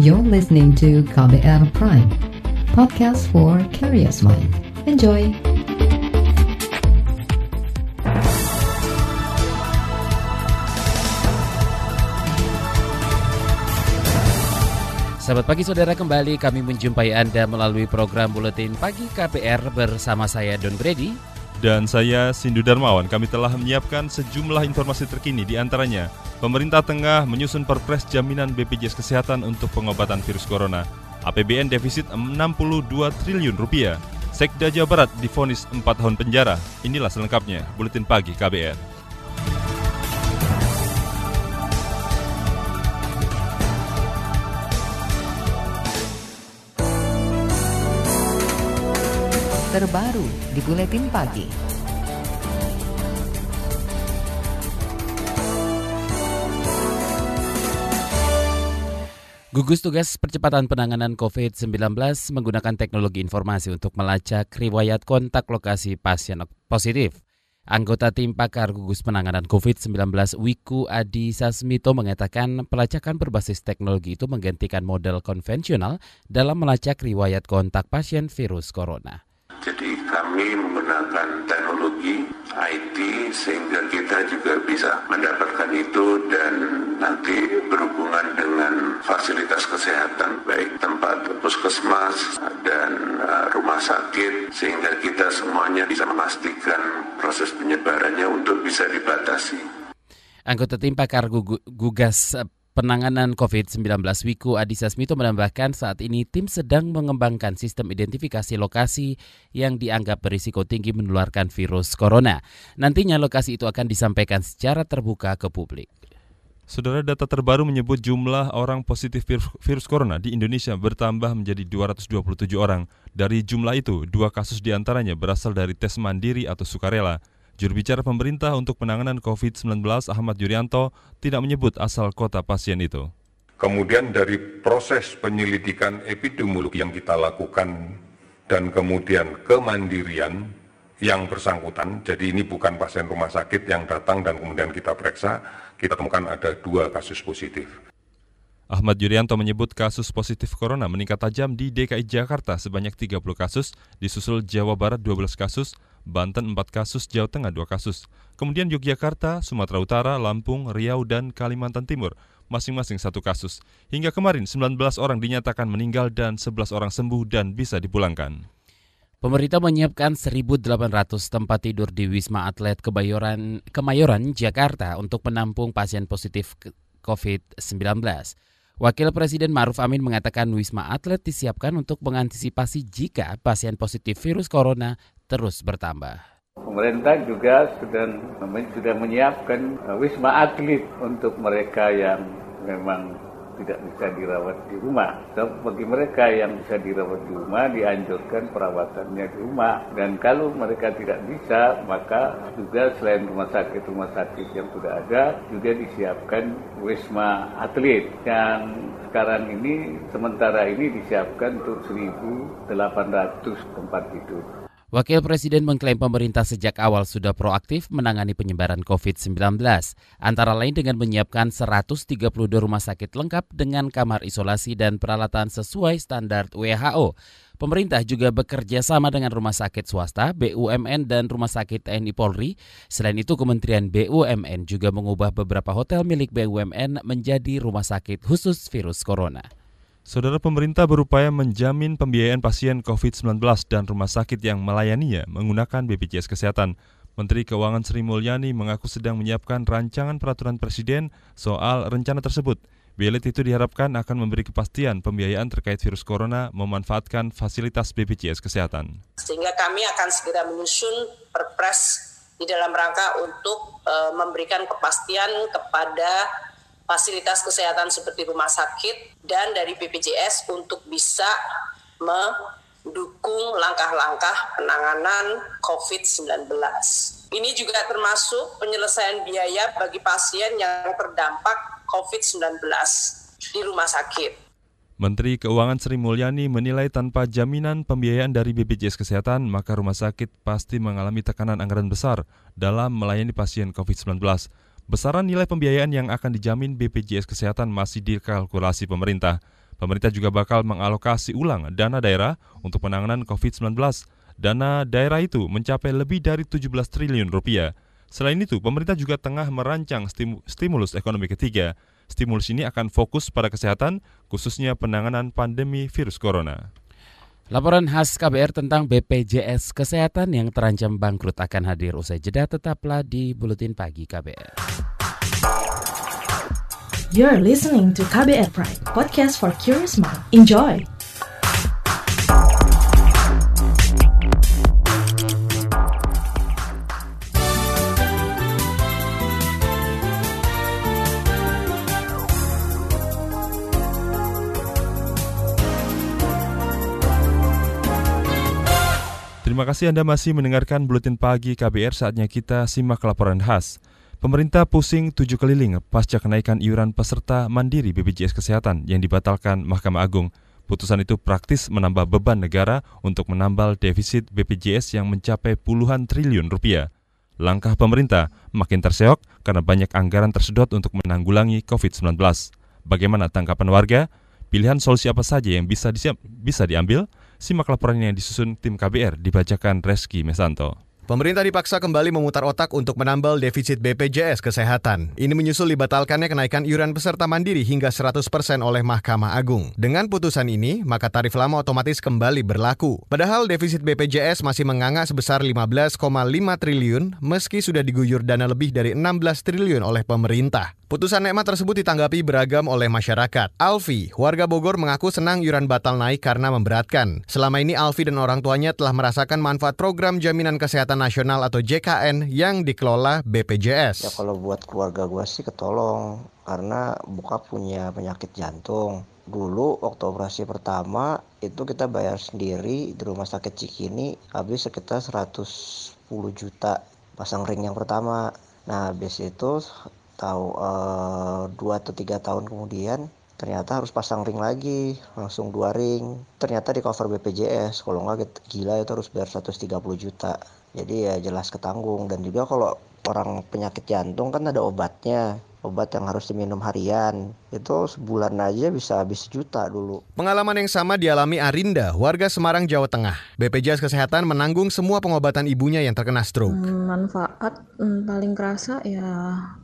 You're listening to KBR Prime, podcast for curious mind. Enjoy! Selamat pagi saudara kembali kami menjumpai Anda melalui program Buletin Pagi KPR bersama saya Don Brady dan saya Sindu Darmawan. Kami telah menyiapkan sejumlah informasi terkini di antaranya pemerintah tengah menyusun perpres jaminan BPJS Kesehatan untuk pengobatan virus corona. APBN defisit 62 triliun rupiah. Sekda Jawa Barat difonis 4 tahun penjara. Inilah selengkapnya Buletin Pagi KBR. Terbaru di Buletin Pagi. Gugus Tugas Percepatan Penanganan COVID-19 menggunakan teknologi informasi untuk melacak riwayat kontak lokasi pasien positif. Anggota tim pakar gugus penanganan COVID-19 Wiku Adi Sasmito mengatakan pelacakan berbasis teknologi itu menggantikan model konvensional dalam melacak riwayat kontak pasien virus corona. Jadi kami menggunakan teknologi IT sehingga kita juga bisa mendapatkan itu dan nanti berhubungan dengan fasilitas kesehatan baik tempat puskesmas dan uh, rumah sakit sehingga kita semuanya bisa memastikan proses penyebarannya untuk bisa dibatasi. Anggota tim pakar gugas Penanganan COVID-19 Wiku Adhisa Smito menambahkan saat ini tim sedang mengembangkan sistem identifikasi lokasi yang dianggap berisiko tinggi menularkan virus corona. Nantinya lokasi itu akan disampaikan secara terbuka ke publik. Saudara data terbaru menyebut jumlah orang positif virus corona di Indonesia bertambah menjadi 227 orang. Dari jumlah itu, dua kasus di antaranya berasal dari tes mandiri atau sukarela. Juru bicara pemerintah untuk penanganan COVID-19 Ahmad Yuryanto tidak menyebut asal kota pasien itu. Kemudian dari proses penyelidikan epidemiologi yang kita lakukan dan kemudian kemandirian yang bersangkutan, jadi ini bukan pasien rumah sakit yang datang dan kemudian kita periksa, kita temukan ada dua kasus positif. Ahmad Yuryanto menyebut kasus positif corona meningkat tajam di DKI Jakarta sebanyak 30 kasus, disusul Jawa Barat 12 kasus, Banten 4 kasus, Jawa Tengah 2 kasus. Kemudian Yogyakarta, Sumatera Utara, Lampung, Riau, dan Kalimantan Timur masing-masing satu kasus. Hingga kemarin 19 orang dinyatakan meninggal dan 11 orang sembuh dan bisa dipulangkan. Pemerintah menyiapkan 1.800 tempat tidur di Wisma Atlet Kebayoran, Kemayoran, Jakarta untuk menampung pasien positif COVID-19. Wakil Presiden Maruf Amin mengatakan Wisma Atlet disiapkan untuk mengantisipasi jika pasien positif virus corona terus bertambah. Pemerintah juga sudah sudah menyiapkan uh, wisma atlet untuk mereka yang memang tidak bisa dirawat di rumah. So, bagi mereka yang bisa dirawat di rumah, dianjurkan perawatannya di rumah. Dan kalau mereka tidak bisa, maka juga selain rumah sakit-rumah sakit yang sudah ada, juga disiapkan wisma atlet yang sekarang ini sementara ini disiapkan untuk 1.800 tempat tidur. Wakil Presiden mengklaim pemerintah sejak awal sudah proaktif menangani penyebaran COVID-19, antara lain dengan menyiapkan 132 rumah sakit lengkap dengan kamar isolasi dan peralatan sesuai standar WHO. Pemerintah juga bekerja sama dengan rumah sakit swasta, BUMN, dan rumah sakit TNI Polri. Selain itu, Kementerian BUMN juga mengubah beberapa hotel milik BUMN menjadi rumah sakit khusus virus corona. Saudara pemerintah berupaya menjamin pembiayaan pasien COVID-19 dan rumah sakit yang melayaninya menggunakan BPJS Kesehatan. Menteri Keuangan Sri Mulyani mengaku sedang menyiapkan rancangan peraturan presiden soal rencana tersebut. Bilet itu diharapkan akan memberi kepastian pembiayaan terkait virus corona memanfaatkan fasilitas BPJS Kesehatan. Sehingga kami akan segera menyusun perpres di dalam rangka untuk uh, memberikan kepastian kepada fasilitas kesehatan seperti rumah sakit dan dari BPJS untuk bisa mendukung langkah-langkah penanganan COVID-19. Ini juga termasuk penyelesaian biaya bagi pasien yang terdampak COVID-19 di rumah sakit. Menteri Keuangan Sri Mulyani menilai tanpa jaminan pembiayaan dari BPJS Kesehatan, maka rumah sakit pasti mengalami tekanan anggaran besar dalam melayani pasien COVID-19. Besaran nilai pembiayaan yang akan dijamin BPJS Kesehatan masih dikalkulasi pemerintah. Pemerintah juga bakal mengalokasi ulang dana daerah untuk penanganan COVID-19. Dana daerah itu mencapai lebih dari 17 triliun rupiah. Selain itu, pemerintah juga tengah merancang stimulus ekonomi ketiga. Stimulus ini akan fokus pada kesehatan, khususnya penanganan pandemi virus corona. Laporan khas KBR tentang BPJS Kesehatan yang terancam bangkrut akan hadir usai jeda tetaplah di Buletin Pagi KBR. You're listening to KBR Pride, podcast for curious mind. Enjoy! Terima kasih Anda masih mendengarkan Buletin Pagi KBR saatnya kita simak laporan khas. Pemerintah pusing tujuh keliling pasca kenaikan iuran peserta mandiri BPJS Kesehatan yang dibatalkan Mahkamah Agung. Putusan itu praktis menambah beban negara untuk menambal defisit BPJS yang mencapai puluhan triliun rupiah. Langkah pemerintah makin terseok karena banyak anggaran tersedot untuk menanggulangi COVID-19. Bagaimana tanggapan warga? Pilihan solusi apa saja yang bisa, bisa diambil? Simak laporan yang disusun tim KBR dibacakan Reski Mesanto. Pemerintah dipaksa kembali memutar otak untuk menambal defisit BPJS Kesehatan. Ini menyusul dibatalkannya kenaikan iuran peserta mandiri hingga 100% oleh Mahkamah Agung. Dengan putusan ini, maka tarif lama otomatis kembali berlaku. Padahal defisit BPJS masih menganga sebesar 15,5 triliun meski sudah diguyur dana lebih dari 16 triliun oleh pemerintah. Putusan Nekmat tersebut ditanggapi beragam oleh masyarakat. Alfi, warga Bogor mengaku senang iuran batal naik karena memberatkan. Selama ini Alfi dan orang tuanya telah merasakan manfaat program Jaminan Kesehatan Nasional atau JKN yang dikelola BPJS. Ya kalau buat keluarga gue sih ketolong karena buka punya penyakit jantung. Dulu waktu operasi pertama itu kita bayar sendiri di rumah sakit Cikini habis sekitar 110 juta pasang ring yang pertama. Nah habis itu tahu uh, dua atau tiga tahun kemudian ternyata harus pasang ring lagi langsung dua ring. Ternyata di cover BPJS kalau nggak gila itu harus bayar 130 juta. Jadi ya jelas ketanggung. Dan juga kalau orang penyakit jantung kan ada obatnya obat yang harus diminum harian itu sebulan aja bisa habis juta dulu. Pengalaman yang sama dialami Arinda, warga Semarang, Jawa Tengah. BPJS Kesehatan menanggung semua pengobatan ibunya yang terkena stroke. Hmm, manfaat hmm, paling kerasa ya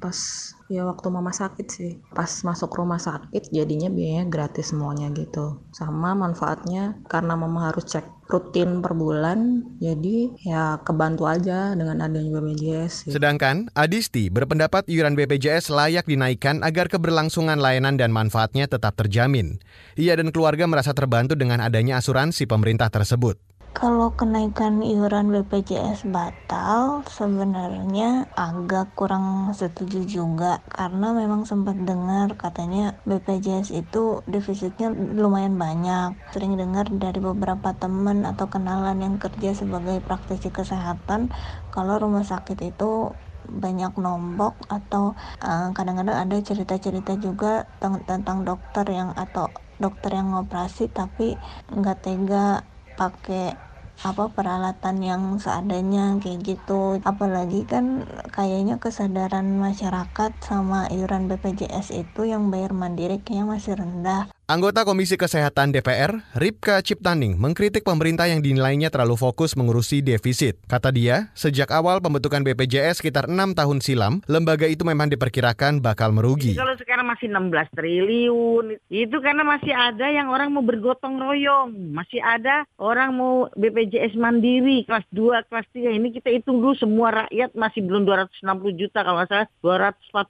pas ya waktu mama sakit sih. Pas masuk rumah sakit jadinya biayanya gratis semuanya gitu. Sama manfaatnya karena mama harus cek rutin per bulan jadi ya kebantu aja dengan adanya BPJS. Gitu. Sedangkan Adisti berpendapat iuran BPJS layak dinaikkan agar keberlangsungan layanan dan manfaatnya tetap terjamin. Ia dan keluarga merasa terbantu dengan adanya asuransi pemerintah tersebut. Kalau kenaikan iuran BPJS batal, sebenarnya agak kurang setuju juga karena memang sempat dengar katanya BPJS itu defisitnya lumayan banyak. Sering dengar dari beberapa teman atau kenalan yang kerja sebagai praktisi kesehatan kalau rumah sakit itu banyak nombok atau eh, kadang-kadang uh, ada cerita-cerita juga tentang dokter yang atau dokter yang ngoperasi tapi nggak tega pakai apa peralatan yang seadanya kayak gitu. Apalagi kan kayaknya kesadaran masyarakat sama iuran BPJS itu yang bayar mandiri kayaknya masih rendah Anggota Komisi Kesehatan DPR, Ripka Ciptaning, mengkritik pemerintah yang dinilainya terlalu fokus mengurusi defisit. Kata dia, sejak awal pembentukan BPJS sekitar enam tahun silam, lembaga itu memang diperkirakan bakal merugi. Kalau sekarang masih 16 triliun, itu karena masih ada yang orang mau bergotong royong. Masih ada orang mau BPJS mandiri, kelas 2, kelas 3. Ini kita hitung dulu semua rakyat masih belum 260 juta, kalau nggak salah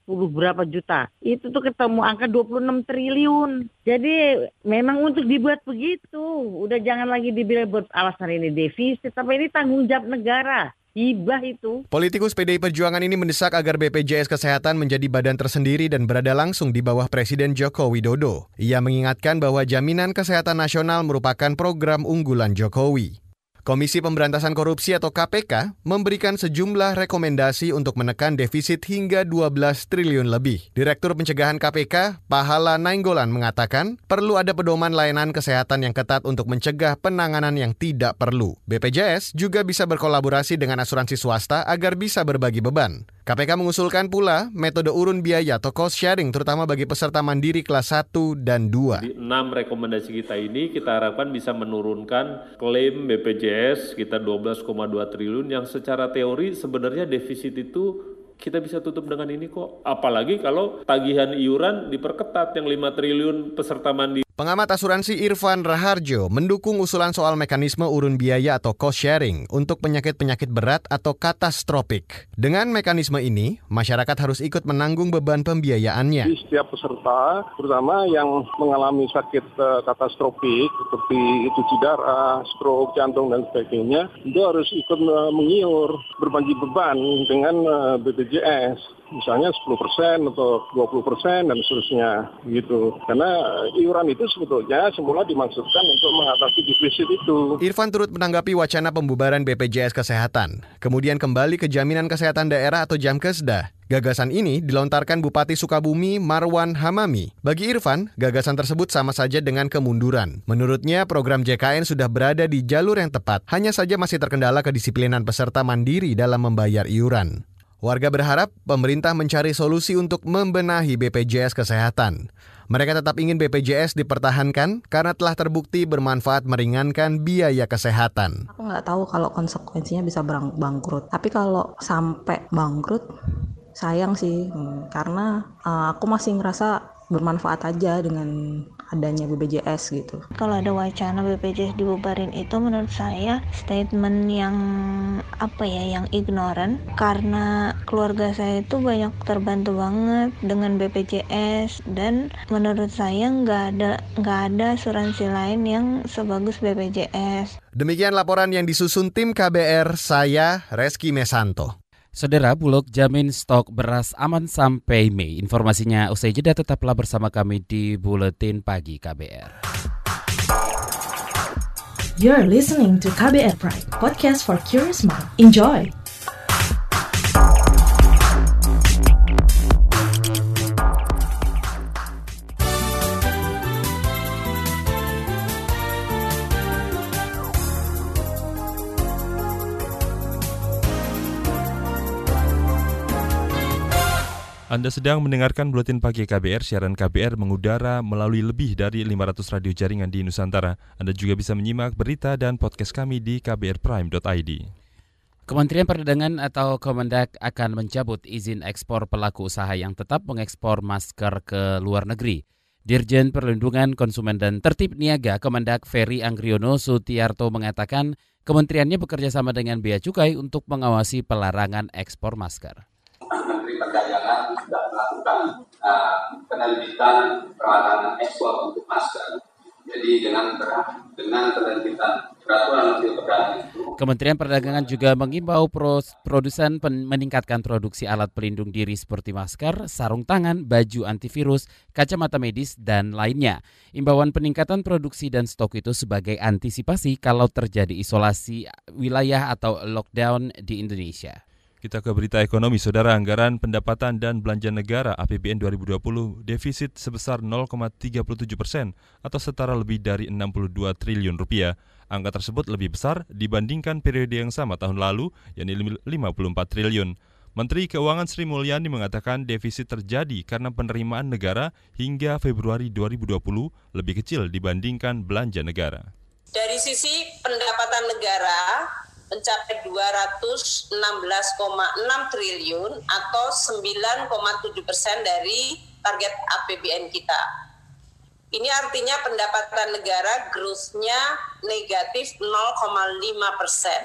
240 berapa juta. Itu tuh ketemu angka 26 triliun. Jadi jadi memang untuk dibuat begitu. Udah jangan lagi dibilang buat alasan ini defisit, tapi ini tanggung jawab negara. Hibah itu. Politikus PDI Perjuangan ini mendesak agar BPJS Kesehatan menjadi badan tersendiri dan berada langsung di bawah Presiden Joko Widodo. Ia mengingatkan bahwa jaminan kesehatan nasional merupakan program unggulan Jokowi. Komisi Pemberantasan Korupsi atau KPK memberikan sejumlah rekomendasi untuk menekan defisit hingga 12 triliun lebih. Direktur Pencegahan KPK, Pahala Nainggolan mengatakan, perlu ada pedoman layanan kesehatan yang ketat untuk mencegah penanganan yang tidak perlu. BPJS juga bisa berkolaborasi dengan asuransi swasta agar bisa berbagi beban. KPK mengusulkan pula metode urun biaya atau cost sharing terutama bagi peserta mandiri kelas 1 dan 2. Di enam rekomendasi kita ini kita harapkan bisa menurunkan klaim BPJS kita 12,2 triliun yang secara teori sebenarnya defisit itu kita bisa tutup dengan ini kok. Apalagi kalau tagihan iuran diperketat yang 5 triliun peserta mandiri Pengamat asuransi Irfan Raharjo mendukung usulan soal mekanisme urun biaya atau cost sharing untuk penyakit-penyakit berat atau katastropik. Dengan mekanisme ini, masyarakat harus ikut menanggung beban pembiayaannya. Di setiap peserta, terutama yang mengalami sakit uh, katastropik seperti itu cedera, stroke, jantung dan sebagainya, itu harus ikut uh, mengiur berbagi beban dengan uh, BPJS misalnya 10% atau 20% dan seterusnya gitu. Karena iuran itu sebetulnya semula dimaksudkan untuk mengatasi defisit itu. Irfan turut menanggapi wacana pembubaran BPJS Kesehatan, kemudian kembali ke Jaminan Kesehatan Daerah atau Jamkesda. Gagasan ini dilontarkan Bupati Sukabumi Marwan Hamami. Bagi Irfan, gagasan tersebut sama saja dengan kemunduran. Menurutnya, program JKN sudah berada di jalur yang tepat, hanya saja masih terkendala kedisiplinan peserta mandiri dalam membayar iuran. Warga berharap pemerintah mencari solusi untuk membenahi BPJS Kesehatan. Mereka tetap ingin BPJS dipertahankan karena telah terbukti bermanfaat meringankan biaya kesehatan. Aku nggak tahu kalau konsekuensinya bisa bangkrut. Tapi kalau sampai bangkrut, sayang sih. Hmm, karena uh, aku masih ngerasa bermanfaat aja dengan adanya BPJS gitu. Kalau ada wacana BPJS dibubarin itu menurut saya statement yang apa ya yang ignoran karena keluarga saya itu banyak terbantu banget dengan BPJS dan menurut saya nggak ada nggak ada asuransi lain yang sebagus BPJS. Demikian laporan yang disusun tim KBR saya Reski Mesanto. Saudara Bulog jamin stok beras aman sampai Mei. Informasinya usai jeda tetaplah bersama kami di Buletin Pagi KBR. You're listening to KBR Pride, podcast for curious mind. Enjoy! Anda sedang mendengarkan Buletin Pagi KBR, siaran KBR mengudara melalui lebih dari 500 radio jaringan di Nusantara. Anda juga bisa menyimak berita dan podcast kami di kbrprime.id. Kementerian Perdagangan atau Kemendak akan mencabut izin ekspor pelaku usaha yang tetap mengekspor masker ke luar negeri. Dirjen Perlindungan Konsumen dan Tertib Niaga Kemendak Ferry Anggriono Sutiarto mengatakan kementeriannya bekerja sama dengan Bea Cukai untuk mengawasi pelarangan ekspor masker. Menteri Perdagangan sudah melakukan uh, penerbitan pelarangan ekspor untuk masker. Jadi dengan dengan penerbitan peraturan Menteri Perdagangan Kementerian Perdagangan juga mengimbau produsen meningkatkan produksi alat pelindung diri seperti masker, sarung tangan, baju antivirus, kacamata medis, dan lainnya. Imbauan peningkatan produksi dan stok itu sebagai antisipasi kalau terjadi isolasi wilayah atau lockdown di Indonesia. Kita ke berita ekonomi, Saudara Anggaran Pendapatan dan Belanja Negara APBN 2020 defisit sebesar 0,37 persen atau setara lebih dari 62 triliun rupiah. Angka tersebut lebih besar dibandingkan periode yang sama tahun lalu, yakni 54 triliun. Menteri Keuangan Sri Mulyani mengatakan defisit terjadi karena penerimaan negara hingga Februari 2020 lebih kecil dibandingkan belanja negara. Dari sisi pendapatan negara, mencapai 216,6 triliun atau 9,7 persen dari target APBN kita. Ini artinya pendapatan negara growth-nya negatif 0,5 persen.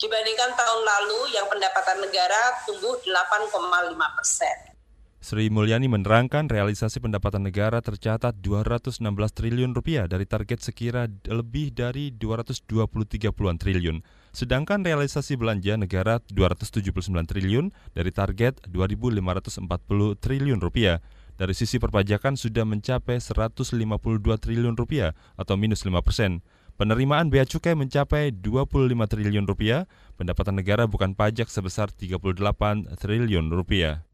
Dibandingkan tahun lalu yang pendapatan negara tumbuh 8,5 persen. Sri Mulyani menerangkan realisasi pendapatan negara tercatat 216 triliun rupiah dari target sekira lebih dari 223-an triliun. Sedangkan realisasi belanja negara 279 triliun dari target 2.540 triliun rupiah. Dari sisi perpajakan sudah mencapai 152 triliun rupiah atau minus 5 persen. Penerimaan bea cukai mencapai 25 triliun rupiah, pendapatan negara bukan pajak sebesar 38 triliun rupiah.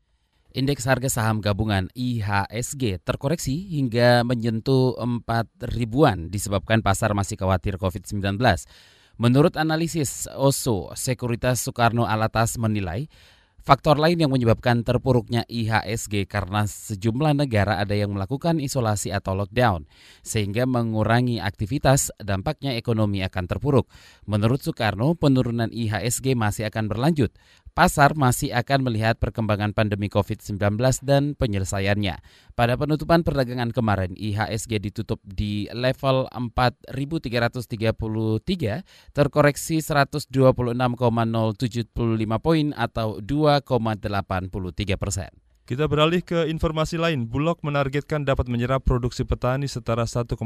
Indeks harga saham gabungan IHSG terkoreksi hingga menyentuh 4 ribuan disebabkan pasar masih khawatir COVID-19. Menurut analisis OSO, Sekuritas Soekarno Alatas menilai Faktor lain yang menyebabkan terpuruknya IHSG karena sejumlah negara ada yang melakukan isolasi atau lockdown, sehingga mengurangi aktivitas, dampaknya ekonomi akan terpuruk. Menurut Soekarno, penurunan IHSG masih akan berlanjut. Pasar masih akan melihat perkembangan pandemi COVID-19 dan penyelesaiannya. Pada penutupan perdagangan kemarin, IHSG ditutup di level 4.333, terkoreksi 126,075 poin atau 2,83 persen. Kita beralih ke informasi lain. Bulog menargetkan dapat menyerap produksi petani setara 1,2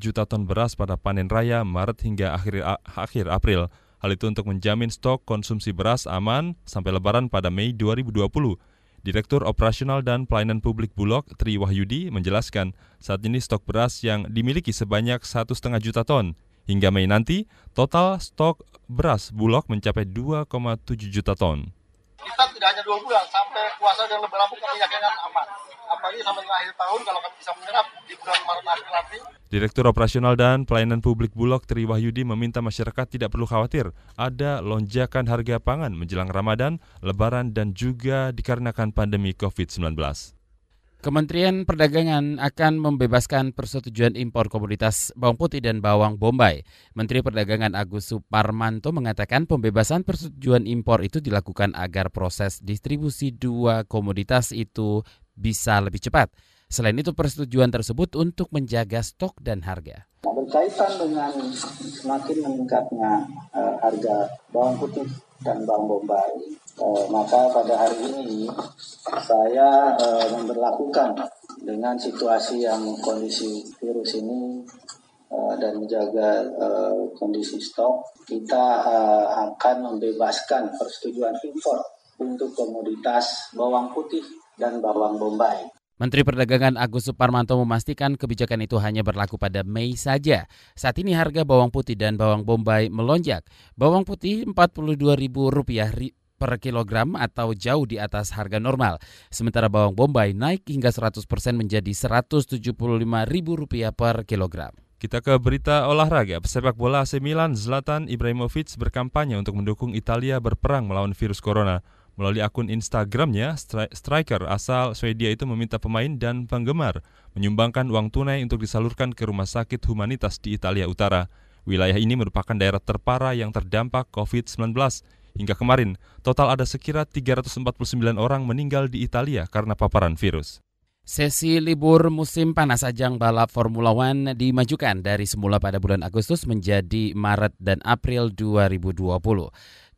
juta ton beras pada panen raya Maret hingga akhir, akhir April. Hal itu untuk menjamin stok konsumsi beras aman sampai lebaran pada Mei 2020. Direktur Operasional dan Pelayanan Publik Bulog, Tri Wahyudi, menjelaskan saat ini stok beras yang dimiliki sebanyak 1,5 juta ton. Hingga Mei nanti, total stok beras Bulog mencapai 2,7 juta ton. Kita tidak hanya dua bulan, sampai puasa dan lebaran pun kami yakin aman. Apalagi sampai akhir tahun kalau kami bisa menyerap di bulan Maret April nanti, Direktur Operasional dan Pelayanan Publik Bulog Tri Wahyudi meminta masyarakat tidak perlu khawatir ada lonjakan harga pangan menjelang Ramadan, Lebaran, dan juga dikarenakan pandemi COVID-19. Kementerian Perdagangan akan membebaskan persetujuan impor komoditas bawang putih dan bawang bombay. Menteri Perdagangan Agus Suparmanto mengatakan pembebasan persetujuan impor itu dilakukan agar proses distribusi dua komoditas itu bisa lebih cepat. Selain itu persetujuan tersebut untuk menjaga stok dan harga. Berkaitan dengan semakin meningkatnya uh, harga bawang putih dan bawang bombay, uh, maka pada hari ini saya uh, memperlakukan dengan situasi yang kondisi virus ini uh, dan menjaga uh, kondisi stok, kita uh, akan membebaskan persetujuan impor untuk komoditas bawang putih dan bawang bombay. Menteri Perdagangan Agus Suparmanto memastikan kebijakan itu hanya berlaku pada Mei saja. Saat ini harga bawang putih dan bawang bombay melonjak. Bawang putih Rp42.000 per kilogram atau jauh di atas harga normal. Sementara bawang bombay naik hingga 100% menjadi Rp175.000 per kilogram. Kita ke berita olahraga. Pesepak bola AC Milan Zlatan Ibrahimovic berkampanye untuk mendukung Italia berperang melawan virus corona. Melalui akun Instagramnya, striker asal Swedia itu meminta pemain dan penggemar menyumbangkan uang tunai untuk disalurkan ke rumah sakit humanitas di Italia Utara. Wilayah ini merupakan daerah terparah yang terdampak COVID-19. Hingga kemarin, total ada sekira 349 orang meninggal di Italia karena paparan virus. Sesi libur musim panas ajang balap Formula One dimajukan dari semula pada bulan Agustus menjadi Maret dan April 2020.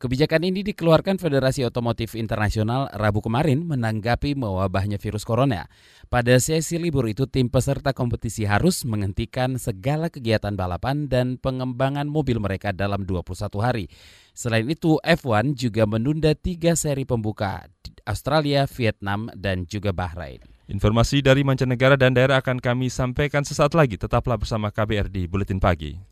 Kebijakan ini dikeluarkan Federasi Otomotif Internasional Rabu kemarin menanggapi mewabahnya virus corona. Pada sesi libur itu, tim peserta kompetisi harus menghentikan segala kegiatan balapan dan pengembangan mobil mereka dalam 21 hari. Selain itu, F1 juga menunda tiga seri pembuka Australia, Vietnam, dan juga Bahrain. Informasi dari mancanegara dan daerah akan kami sampaikan sesaat lagi. Tetaplah bersama KBR di Buletin Pagi.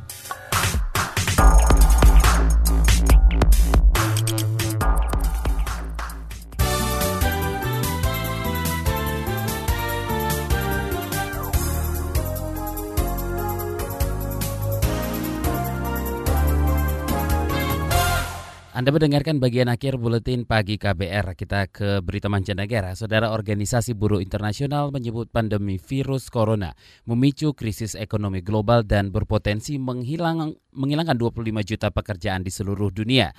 Anda mendengarkan bagian akhir buletin pagi KBR. Kita ke berita mancanegara. Saudara Organisasi Buruh Internasional menyebut pandemi virus corona memicu krisis ekonomi global dan berpotensi menghilang, menghilangkan 25 juta pekerjaan di seluruh dunia.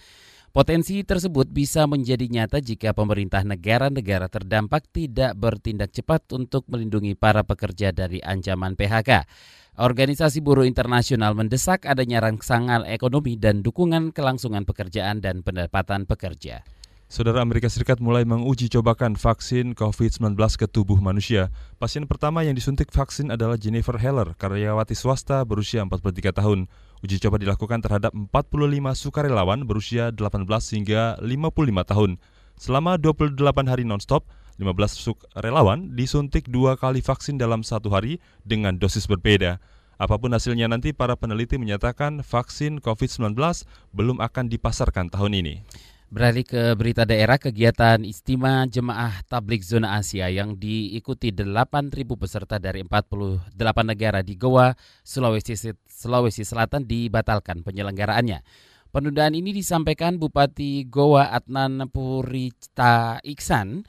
Potensi tersebut bisa menjadi nyata jika pemerintah negara-negara terdampak tidak bertindak cepat untuk melindungi para pekerja dari ancaman PHK. Organisasi Buruh Internasional mendesak adanya rangsangan ekonomi dan dukungan kelangsungan pekerjaan dan pendapatan pekerja. Saudara Amerika Serikat mulai menguji cobakan vaksin COVID-19 ke tubuh manusia. Pasien pertama yang disuntik vaksin adalah Jennifer Heller, karyawati swasta berusia 43 tahun. Uji coba dilakukan terhadap 45 sukarelawan berusia 18 hingga 55 tahun. Selama 28 hari nonstop, 15 sukarelawan disuntik dua kali vaksin dalam satu hari dengan dosis berbeda. Apa pun hasilnya nanti, para peneliti menyatakan vaksin COVID-19 belum akan dipasarkan tahun ini. Beralih ke berita daerah, kegiatan istimewa Jemaah Tablik Zona Asia yang diikuti 8.000 peserta dari 48 negara di Goa, Sulawesi, Sulawesi Selatan dibatalkan penyelenggaraannya. Penundaan ini disampaikan Bupati Goa Adnan Purita Iksan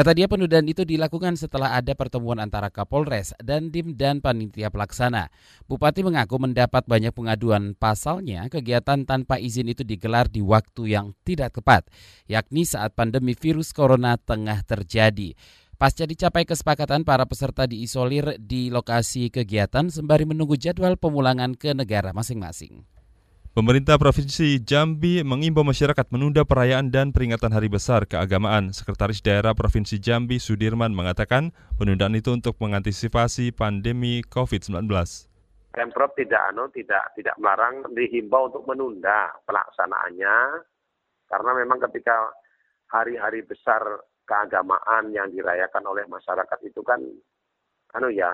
Kata dia penundaan itu dilakukan setelah ada pertemuan antara Kapolres dan Dim dan panitia pelaksana. Bupati mengaku mendapat banyak pengaduan pasalnya kegiatan tanpa izin itu digelar di waktu yang tidak tepat, yakni saat pandemi virus corona tengah terjadi. Pasca dicapai kesepakatan, para peserta diisolir di lokasi kegiatan sembari menunggu jadwal pemulangan ke negara masing-masing. Pemerintah Provinsi Jambi mengimbau masyarakat menunda perayaan dan peringatan hari besar keagamaan. Sekretaris Daerah Provinsi Jambi Sudirman mengatakan penundaan itu untuk mengantisipasi pandemi COVID-19. Pemprov tidak anu tidak tidak melarang dihimbau untuk menunda pelaksanaannya karena memang ketika hari-hari besar keagamaan yang dirayakan oleh masyarakat itu kan anu ya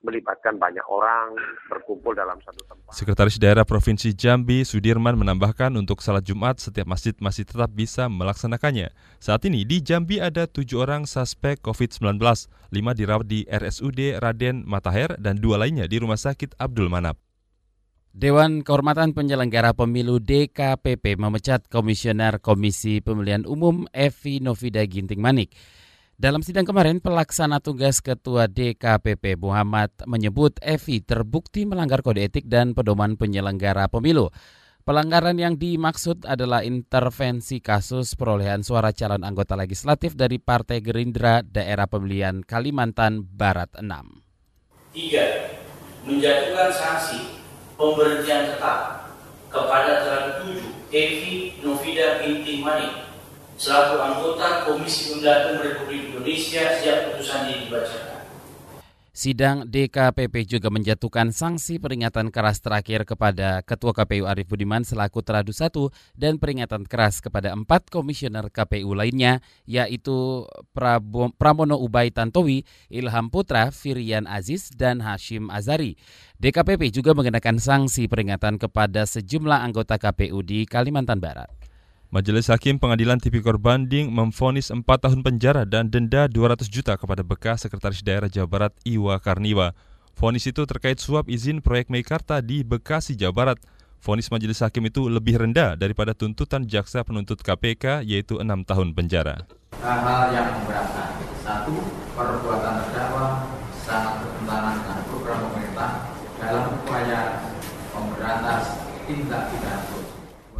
melibatkan banyak orang berkumpul dalam satu tempat. Sekretaris Daerah Provinsi Jambi Sudirman menambahkan untuk salat Jumat setiap masjid masih tetap bisa melaksanakannya. Saat ini di Jambi ada tujuh orang suspek COVID-19, lima dirawat di RSUD Raden Matahir dan dua lainnya di Rumah Sakit Abdul Manap. Dewan Kehormatan Penyelenggara Pemilu DKPP memecat Komisioner Komisi Pemilihan Umum Evi Novida Ginting Manik. Dalam sidang kemarin, pelaksana tugas Ketua DKPP Muhammad menyebut Evi terbukti melanggar kode etik dan pedoman penyelenggara pemilu. Pelanggaran yang dimaksud adalah intervensi kasus perolehan suara calon anggota legislatif dari Partai Gerindra daerah pemilihan Kalimantan Barat 6. Tiga, menjatuhkan sanksi pemberhentian tetap kepada terduga Evi Novida Binti Manik selaku anggota Komisi Pemilihan Republik Indonesia sejak putusan ini dibacakan. Sidang DKPP juga menjatuhkan sanksi peringatan keras terakhir kepada Ketua KPU Arief Budiman selaku teradu satu dan peringatan keras kepada empat komisioner KPU lainnya yaitu Pramono Ubay Tantowi, Ilham Putra, Firian Aziz, dan Hashim Azari. DKPP juga mengenakan sanksi peringatan kepada sejumlah anggota KPU di Kalimantan Barat. Majelis Hakim Pengadilan Tipikor Banding memfonis 4 tahun penjara dan denda 200 juta kepada bekas Sekretaris Daerah Jawa Barat Iwa Karniwa. Fonis itu terkait suap izin proyek Meikarta di Bekasi, Jawa Barat. Fonis majelis hakim itu lebih rendah daripada tuntutan jaksa penuntut KPK yaitu 6 tahun penjara. Hal-hal yang memberatkan. Satu, perbuatan terdakwa sangat bertentangan dengan program pemerintah dalam upaya memberantas tindak pidana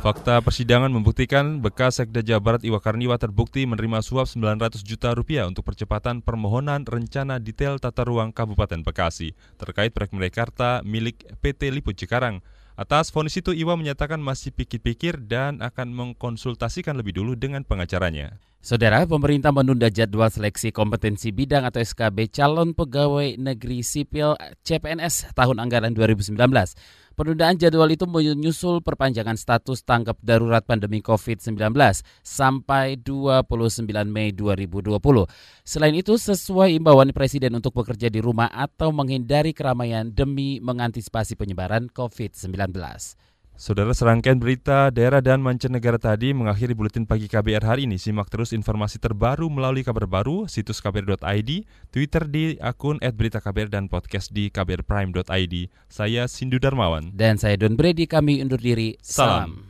Fakta persidangan membuktikan bekas Sekda Jawa Barat Iwa Karniwa terbukti menerima suap 900 juta rupiah untuk percepatan permohonan rencana detail tata ruang Kabupaten Bekasi terkait proyek Mekarta milik PT Liput Cikarang. Atas vonis itu Iwa menyatakan masih pikir-pikir dan akan mengkonsultasikan lebih dulu dengan pengacaranya. Saudara, pemerintah menunda jadwal seleksi kompetensi bidang atau SKB calon pegawai negeri sipil CPNS tahun anggaran 2019. Penundaan jadwal itu menyusul perpanjangan status tanggap darurat pandemi COVID-19 sampai 29 Mei 2020. Selain itu, sesuai imbauan Presiden untuk bekerja di rumah atau menghindari keramaian demi mengantisipasi penyebaran COVID-19. Saudara serangkaian berita daerah dan mancanegara tadi mengakhiri buletin pagi KBR hari ini. Simak terus informasi terbaru melalui kabar baru, situs kbr.id, Twitter di akun @beritaKBR dan podcast di kbrprime.id. Saya Sindu Darmawan dan saya Don Brady. Kami undur diri. Salam. Salam.